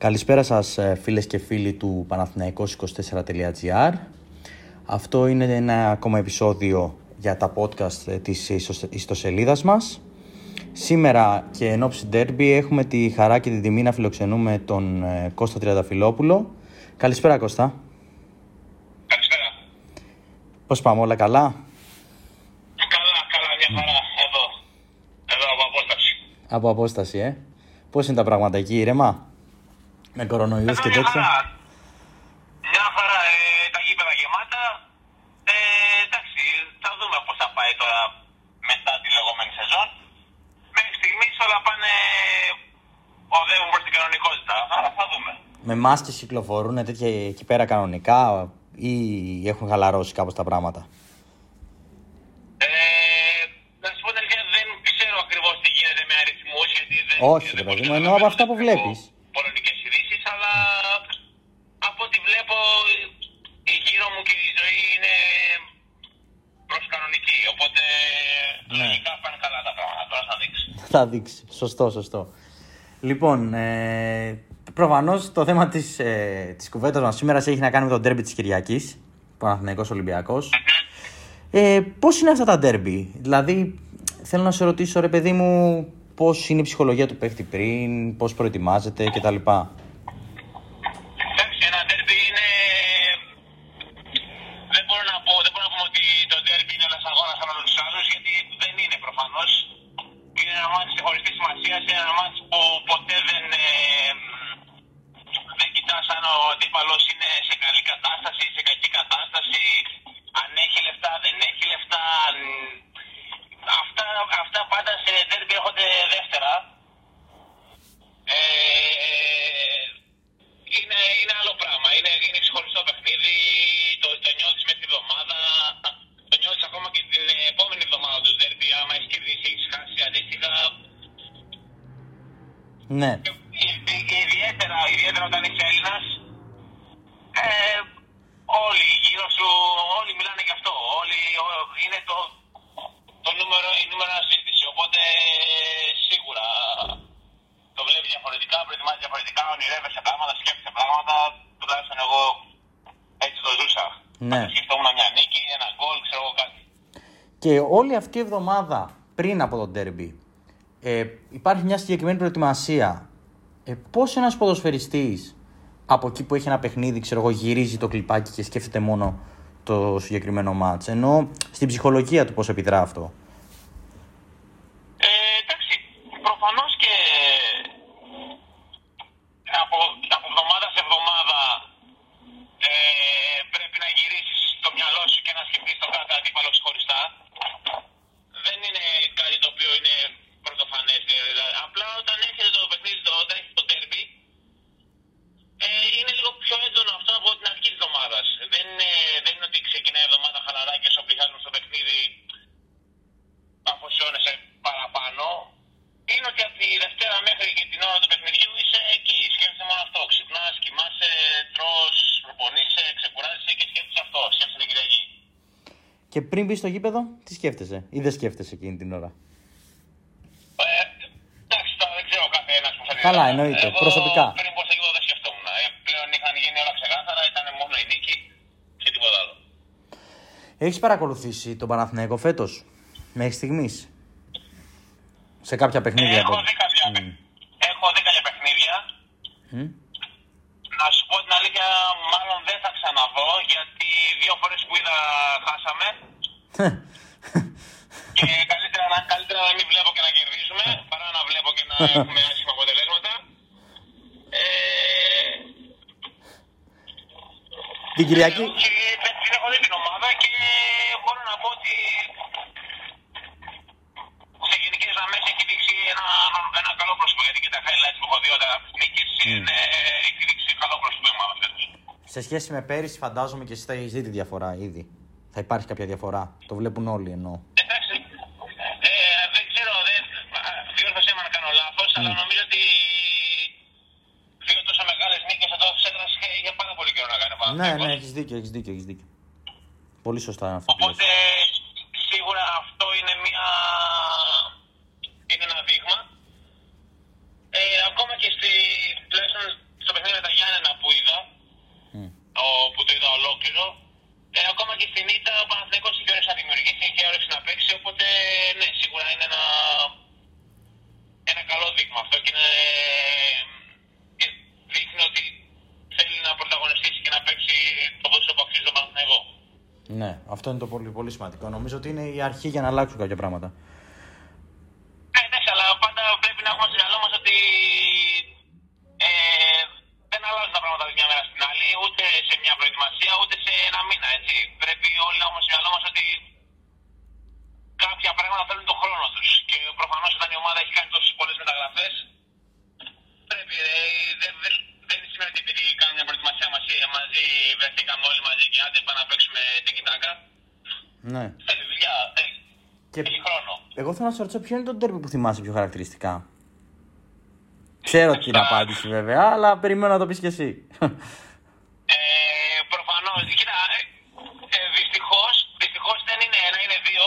Καλησπέρα σας ε, φίλες και φίλοι του Παναθηναϊκός24.gr Αυτό είναι ένα ακόμα επεισόδιο για τα podcast ε, της ιστοσελίδας μας. Σήμερα και εν ώψη ντέρμπι έχουμε τη χαρά και την τιμή να φιλοξενούμε τον ε, Κώστα Τριανταφυλόπουλο Καλησπέρα Κώστα. Καλησπέρα. Πώς πάμε όλα καλά; Καλά, καλά, μια χαρά, εδώ. Εδώ από απόσταση. Από απόσταση ε. Πώς είναι τα πράγματα εκεί ήρεμα; Με κορονοϊούς και τέτοια. Μια χαρά. Μια χαρά ε, τα γήπεδα γεμάτα. Ε, εντάξει, θα δούμε πώς θα πάει τώρα μετά τη λεγόμενη σεζόν. Μέχρι στιγμής όλα πάνε οδεύουν προς την κανονικότητα. Άρα θα δούμε. Με μάσκες κυκλοφορούν τέτοια εκεί πέρα κανονικά ή έχουν χαλαρώσει κάπως τα πράγματα; Ε, να σου πω την αλήθεια, δεν ξέρω ακριβώς τι γίνεται με αριθμούς. Γιατί δεν, Όχι, δεν ρε μπορούσα παιδί μου, να εννοώ από βλέπω αυτά που βλέπεις. Πολωνικές ειδήσει, αλλά από ό,τι βλέπω η γύρω μου και η ζωή είναι προς κανονική. Οπότε Ναι. λογικά πάνε καλά τα πράγματα. Τώρα θα δείξει. Θα δείξει. Σωστό, σωστό. Λοιπόν, ε, προφανώς το θέμα της ε, της κουβέντας μας σήμερα έχει να κάνει με το ντέρμπι της Κυριακής. Παναθηναϊκός Ολυμπιακός. Ε, Πώς είναι αυτά τα ντέρμπι, Δηλαδή, θέλω να σε ρωτήσω, ρε παιδί μου, πώς είναι η ψυχολογία του παίχτη πριν, πώς προετοιμάζεται κτλ. Εντάξει, ένα ντέρμπι είναι... Δεν μπορώ να πω, δεν μπορώ να πούμε ότι το ντέρμπι είναι ένας αγώνας σαν όλους τους άλλους, γιατί δεν είναι προφανώς. Είναι ένα μάτς χωριστής σημασίας, είναι ένα μάτς που ποτέ δεν, ε, δεν κοιτάς αν ο αντίπαλος είναι σε καλή κατάσταση, σε κακή κατάσταση, αν έχει λεφτά, δεν έχει λεφτά. αν- Αυτά, αυτά πάντα σε ντέρμπι έρχονται δεύτερα. Ε, είναι, είναι άλλο πράγμα. Είναι, είναι ξεχωριστό παιχνίδι. Το, το νιώθεις με τη βδομάδα. Το νιώθεις ακόμα και την επόμενη εβδομάδα του Δέρμπι. Άμα έχεις κερδίσει, έχεις χάσει αντίστοιχα. Ναι. Και, ι- ι- ιδιαίτερα, ιδιαίτερα όταν είσαι Έλληνας, ε, όλοι γύρω σου, όλοι μιλάνε γι' αυτό. Όλοι, ο- είναι το, το νούμερο, η νούμερο ένα συζήτηση. Οπότε σίγουρα το βλέπει διαφορετικά, προετοιμάζει διαφορετικά, ονειρεύεσαι πράγματα, σκέφτεσαι πράγματα. Τουλάχιστον εγώ έτσι το ζούσα. Ναι. Σκεφτόμουν μια νίκη, ένα γκολ, ξέρω εγώ κάτι. Και όλη αυτή η εβδομάδα πριν από το ντέρμπι ε, υπάρχει μια συγκεκριμένη προετοιμασία. Ε, πώς ένας ποδοσφαιριστής από εκεί που έχει ένα παιχνίδι, ξέρω εγώ, γυρίζει το κλιπάκι και σκέφτεται μόνο το συγκεκριμένο μάτς. Ενώ στην ψυχολογία του πώς επιδρά αυτό. Ε, εντάξει, προφανώ και από, από εβδομάδα σε εβδομάδα ε, πρέπει να γυρίσει το μυαλό σου και να σκεφτεί τον κάθε αντίπαλο ξεχωριστά. Δεν είναι κάτι το οποίο είναι πρωτοφανέ. Απλά όταν έρχεται το παιχνίδι, το- όταν έχει το τέρμπι, ε, είναι λίγο πιο έντονο αυτό από την αρχή τη εβδομάδα. Δεν, είναι, δεν είναι ότι ξεκινάει η εβδομάδα χαλαρά και σου πλησιάζουν στο παιχνίδι αφοσιώνεσαι παραπάνω είναι ότι από τη Δευτέρα μέχρι και την ώρα του παιχνιδιού είσαι εκεί. Σκέφτεσαι μόνο αυτό. Ξυπνά, κοιμάσαι, τρώ, προπονείσαι, ξεκουράζεσαι και σκέφτεσαι αυτό. Σκέφτεσαι την Κυριακή. Και πριν μπεις στο γήπεδο, τι σκέφτεσαι ή δεν σκέφτεσαι εκείνη την ώρα; Ε, εντάξει, τώρα δεν ξέρω κάθε ένα που θα Καλά, εννοείται, Εγώ προσωπικά. Πριν πω στο γήπεδο δεν σκεφτόμουν. Ε, πλέον είχαν γίνει όλα ξεκάθαρα, ήταν μόνο η νίκη και τίποτα άλλο. Έχεις παρακολουθήσει τον Παναθηναϊκό φέτος, μέχρι στιγμής; Σε κάποια παιχνίδια. Έχω από- δει κάποια, Μμ. έχω δει κάποια παιχνίδια. Μμ. Να σου πω την αλήθεια, μάλλον δεν θα ξαναδώ γιατί δύο φορές που είδα χάσαμε και καλύτερα να, καλύτερα να μην βλέπω και να κερδίζουμε παρά να βλέπω και να έχουμε άσχημα αποτελέσματα. Ε, Την Κυριακή. και δεν την έχω δει την ομάδα και μπορώ να πω ότι σε γενικές γραμμές έχει δείξει ένα, ένα καλό πρόσωπο. Γιατί και τα highlights που έχω δει όταν από τις νίκες είναι, έχει δείξει καλό πρόσωπο η ομάδα φέτος. Σε σχέση με πέρυσι, φαντάζομαι και εσύ θα έχεις δει τη διαφορά ήδη. Θα υπάρχει κάποια διαφορά; Το βλέπουν όλοι εννοώ. Εντάξει, ε, δεν ξέρω, δεν, διόρθωσέ με αν κάνω λάθος, αλλά νομίζω ότι δύο τόσο μεγάλες νίκες εδώ της έδρας είχε, είχε πάρα πολύ καιρό να κάνει ο Ναι, Παναθηναϊκός. ναι, έχεις δίκιο, έχεις δίκιο, έχεις δίκιο. Πολύ σωστά αυτό που λες. Οπότε σίγουρα αυτό είναι μια. είναι ένα δείγμα. Ε, ακόμα και στη, τουλάχιστον στο και στην ήττα ο Παναθηναϊκός είχε όρεξη να δημιουργήσει, είχε όρεξη να παίξει, οπότε ναι, σίγουρα είναι ένα, ένα καλό δείγμα αυτό και, είναι, και δείχνει ότι θέλει να πρωταγωνιστήσει και να παίξει το πόσο που αξίζει τον Παναθηναϊκό. Ναι, αυτό είναι το πολύ, πολύ σημαντικό. Νομίζω ότι είναι η αρχή για να αλλάξουν κάποια πράγματα. Ναι, ναι, αλλά πάντα πρέπει να έχουμε στο μυαλό μας ότι ε, δεν αλλάζουν τα πράγματα από τη μια μέρα στην άλλη, ούτε σε μια προετοιμασία, ούτε σε ένα μήνα. Έτσι. Πρέπει όλοι να έχουμε στο μυαλό μας ότι κάποια πράγματα θέλουν τον χρόνο τους. Και προφανώς όταν η ομάδα έχει κάνει τόσες πολλές μεταγραφές, μαζί, μαζί βρεθήκαμε όλοι μαζί και άντε πάμε να παίξουμε την κοιτάκα. Ναι. Θέλει δουλειά. Θέλει, Και θέλει χρόνο. εγώ θέλω να σε ρωτήσω ποιο είναι το τέρμι που θυμάσαι πιο χαρακτηριστικά; Ξέρω την απάντηση βέβαια, αλλά περιμένω να το πεις και εσύ. Ε, Προφανώ. Κοίτα, ε, ε, δυστυχώ δυστυχώς δεν είναι ένα, είναι δύο.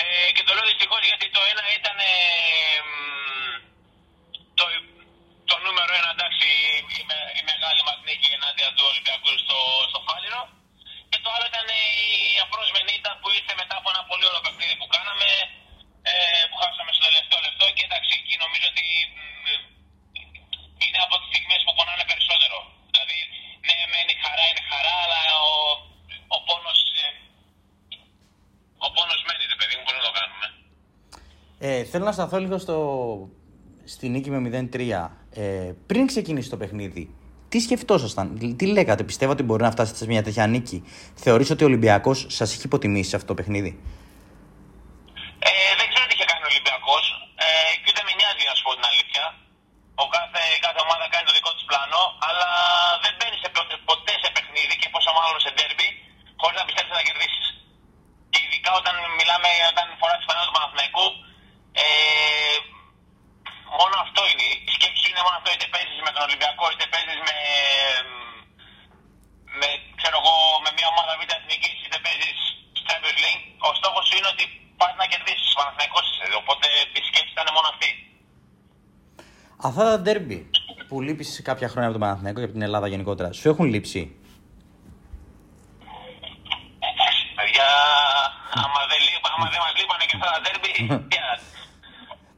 Ε, και το λέω δυστυχώ γιατί το ένα ήταν ε, μ, το, το νούμερο ένα, εντάξει, η, με- η μεγάλη μα νίκη ενάντια του Ολυμπιακού στο, στο Φάληρο. Και το άλλο ήταν η απρόσμενη ήττα που ήρθε μετά από ένα πολύ ωραίο παιχνίδι που κάναμε, ε, που χάσαμε στο τελευταίο λεπτό. Και εντάξει, εκεί νομίζω ότι μ, είναι από τις στιγμές που πονάνε περισσότερο. Δηλαδή, ναι, μεν η χαρά είναι χαρά, αλλά ο, ο πόνος, ε, ο πόνος μένει, ρε παιδί μου, μπορεί να το κάνουμε. Ε, θέλω να σταθώ λίγο στο... στη νίκη με 0-3. Ε, πριν ξεκινήσει το παιχνίδι, τι σκεφτόσασταν, τι λέγατε, πιστεύω ότι μπορεί να φτάσετε σε μια τέτοια νίκη. Θεωρείς ότι ο Ολυμπιακός σας έχει υποτιμήσει σε αυτό το παιχνίδι; Ε, δεν ξέρω τι είχε κάνει ο Ολυμπιακός, ε, και ούτε με νοιάζει, να σου πω την αλήθεια. Ο κάθε, κάθε ομάδα κάνει το δικό της πλάνο, αλλά δεν μπαίνει σε, ποτέ, ποτέ σε παιχνίδι και πόσο μάλλον σε ντέρμπι, χωρίς να πιστεύεις ότι θα κερδίσεις. Και ειδικά όταν μιλάμε, όταν φοράς τη φανέλα του Παναθηναϊκού, ε, μόνο αυτό είναι. Η σκέψη σου είναι μόνο αυτό. Είτε παίζει με τον Ολυμπιακό, είτε παίζεις με, με, ξέρω εγώ, με μια ομάδα β' εθνικής, είτε παίζεις Champions League. Ο στόχος σου είναι ότι πας να κερδίσεις. Παναθηναϊκός είσαι. Οπότε η σκέψη ήταν μόνο αυτή. Αυτά τα ντέρμπι που λείπεις κάποια χρόνια από τον Παναθηναϊκό και από την Ελλάδα γενικότερα, σου έχουν λείψει; Εντάξει, παιδιά, άμα δεν, λείπα, άμα δεν μας λείπανε και αυτά τα ντέρμπι, τι άλλο.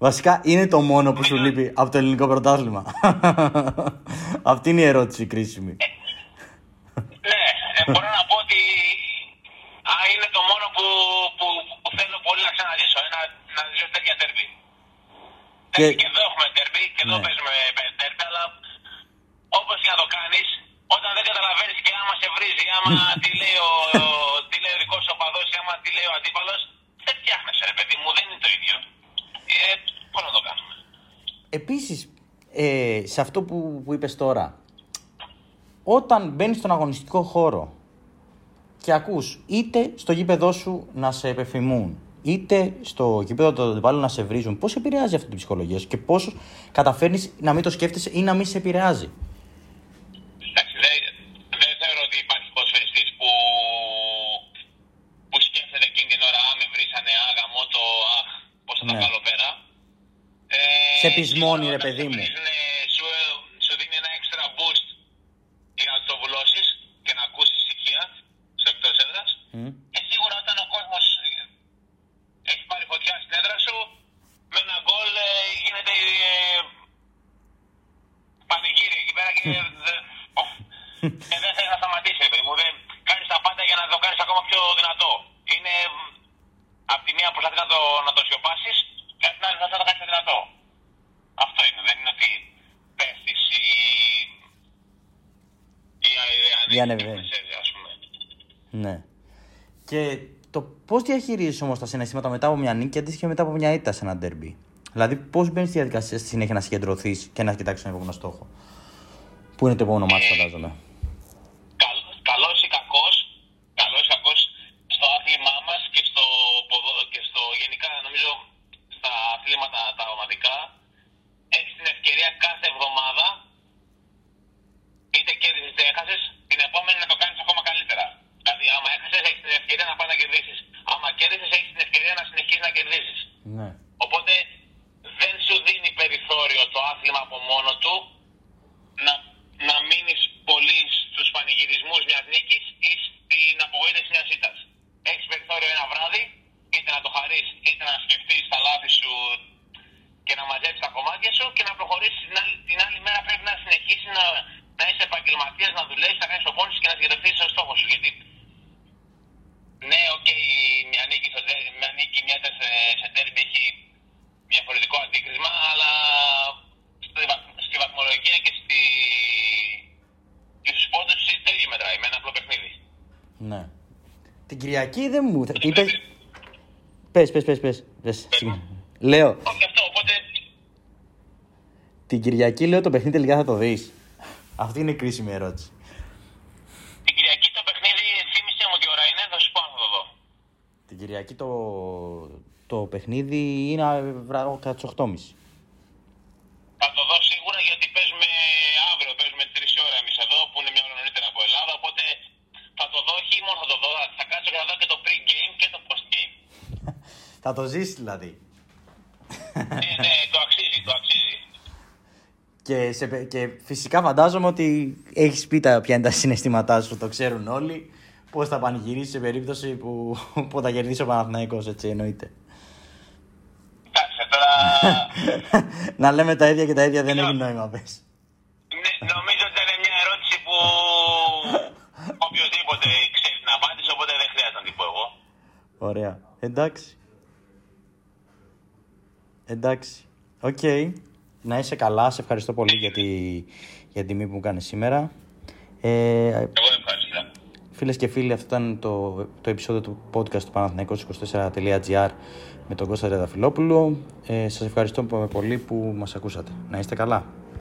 Βασικά είναι το μόνο που σου λείπει από το ελληνικό πρωτάθλημα. Αυτή είναι η ερώτηση κρίσιμη. Ναι, ε, μπορώ να πω ότι α, είναι το μόνο που, που, που θέλω πολύ να ξαναζήσω. Ένα, να ζήσω τέτοια τέρμπι. Και- Και... και εδώ έχουμε τέρμπι και εδώ Ναι. παίζουμε με τέρμπι, αλλά όπως και να το κάνεις, όταν δεν καταλαβαίνεις και άμα σε βρίζει, άμα τι λέει ο, τι λέει ο δικός σου οπαδός, άμα τι λέει ο αντίπαλος, δεν φτιάχνεσαι, ρε παιδί μου, δεν είναι το ίδιο. Ε, Πώς να το κάνουμε. Επίσης, ε, σε αυτό που, που είπες τώρα, όταν μπαίνεις στον αγωνιστικό χώρο και ακούς είτε στο γήπεδό σου να σε επεφημούν, είτε στο γήπεδο των αντιπάλων να σε βρίζουν, πώς επηρεάζει αυτή την ψυχολογία σου και πώς καταφέρνεις να μην το σκέφτεσαι ή να μην σε επηρεάζει; Εντάξει, δεν, δεν θεωρώ ότι υπάρχει ποδοσφαιριστής που, που σκέφτεται εκείνη την ώρα, α, με βρίσανε, α, γαμώ το, αχ, πώς θα τα Ναι. βγάλω πέρα. Ε, Σε πεισμώνει, σίγουρα ρε όταν παιδί σε μου. βρίζουνε, σου, σου δίνει ένα extra boost για να το βουλώσεις και να ακούσεις ησυχία στο εκτός έδρας. Μμ. Και σίγουρα όταν ο κόσμος ε, έχει πάρει φωτιά στην έδρα σου, με ένα γκολ ε, γίνεται ε, πανηγύρι εκεί πέρα και, δε- και δεν θέλεις να σταματήσει. ρε παιδί μου. Δεν κάνεις τα πάντα για να το κάνεις ακόμα πιο δυνατό. Είναι μ, απ' τη μία προσπαθεί να το, να το σιωπάσει και απ' την άλλη προσπαθεί να το κάνει πιο δυνατό. Αυτό είναι. Δεν είναι ότι πέφτεις ή. ή, ή, Ή ανεβαίνεις. ας πούμε. Ναι. Και το πώς διαχειρίζεσαι όμως τα συναισθήματα μετά από μια νίκη και αντίστοιχα μετά από μια ήττα σε ένα ντέρμπι; Δηλαδή, πώς μπαίνεις στη διαδικασία στη συνέχεια να συγκεντρωθείς και να κοιτάξεις τον επόμενο στόχο; Πού είναι το επόμενο μάτι, φαντάζομαι. Καλ- καλός ή κακός, καλός ή κακός στο άθλημά μας και στο, ποδο- και στο γενικά νομίζω στα αθλήματα τα ομαδικά έχεις την ευκαιρία κάθε εβδομάδα είτε κέρδισες είτε έχασες την επόμενη να το κάνεις ακόμα καλύτερα. Δηλαδή άμα έχασες έχεις την ευκαιρία να πας να κερδίσεις. Άμα κέρδισες έχεις την ευκαιρία να συνεχίσεις να κερδίσεις. Ναι. Οπότε δεν σου δίνει περιθώριο το άθλημα από μόνο του να, να μείνει πολύ προχωρήσεις την άλλη, την άλλη μέρα πρέπει να συνεχίσεις να, να είσαι επαγγελματίας, να δουλεύεις, να κάνεις προπόνηση και να συγκεντρωθείς στο στόχο σου. Γιατί ναι, ok, okay, μια νίκη, στο, μια, νίκη μια σε, σε ντέρμπι έχει διαφορετικό αντίκρισμα, αλλά στη, στη βαθμολογία και, στη, και στους πόντους το ίδιο μετράει με ένα απλό παιχνίδι. Ναι. Την Κυριακή δεν μου... Είπε... Πες, πες, πες, πες. πες. Λέω, Όχι αυτό, οπότε την Κυριακή λέω το παιχνίδι τελικά θα το δεις. Αυτή είναι η κρίσιμη ερώτηση. την Κυριακή το παιχνίδι θύμισε μου τι ώρα είναι, θα σου πω αν θα το δω. Την Κυριακή το, το παιχνίδι είναι βράδυ κατά τις 8.30. Θα το δω σίγουρα γιατί παίζουμε αύριο, παίζουμε 3 ώρα εμείς εδώ που είναι μια ώρα νωρίτερα από Ελλάδα. Οπότε θα το δω, όχι μόνο θα το δω, θα κάτσω και θα δω και το pre-game και το post-game. θα το ζήσεις δηλαδή. ναι, ναι, το αξίζει, το αξίζει. Και, σε, και φυσικά φαντάζομαι ότι έχεις πει τα, ποια είναι τα συναισθήματά σου, το ξέρουν όλοι. Πώς θα πανηγυρίσει σε περίπτωση που, που θα κερδίσει ο Παναθηναϊκός, έτσι εννοείται. Κάτσε τώρα. να λέμε τα ίδια και τα ίδια δεν έχει νόημα, πες. ναι, νομίζω ότι είναι μια ερώτηση που οποιοσδήποτε ξέρει την απάντηση, οπότε δεν χρειάζεται να την πω εγώ. Ωραία. Εντάξει. Εντάξει. Οκ. Να είσαι καλά. Σε ευχαριστώ πολύ για, τη, για την τιμή που μου κάνεις σήμερα. Ε, Εγώ ευχαριστώ. Φίλες και φίλοι, αυτό ήταν το, το επεισόδιο του podcast του Panathinaikos24.gr με τον Κώστα Τριανταφυλλόπουλο. Ε, σας ευχαριστώ πολύ που μας ακούσατε. Να είστε καλά.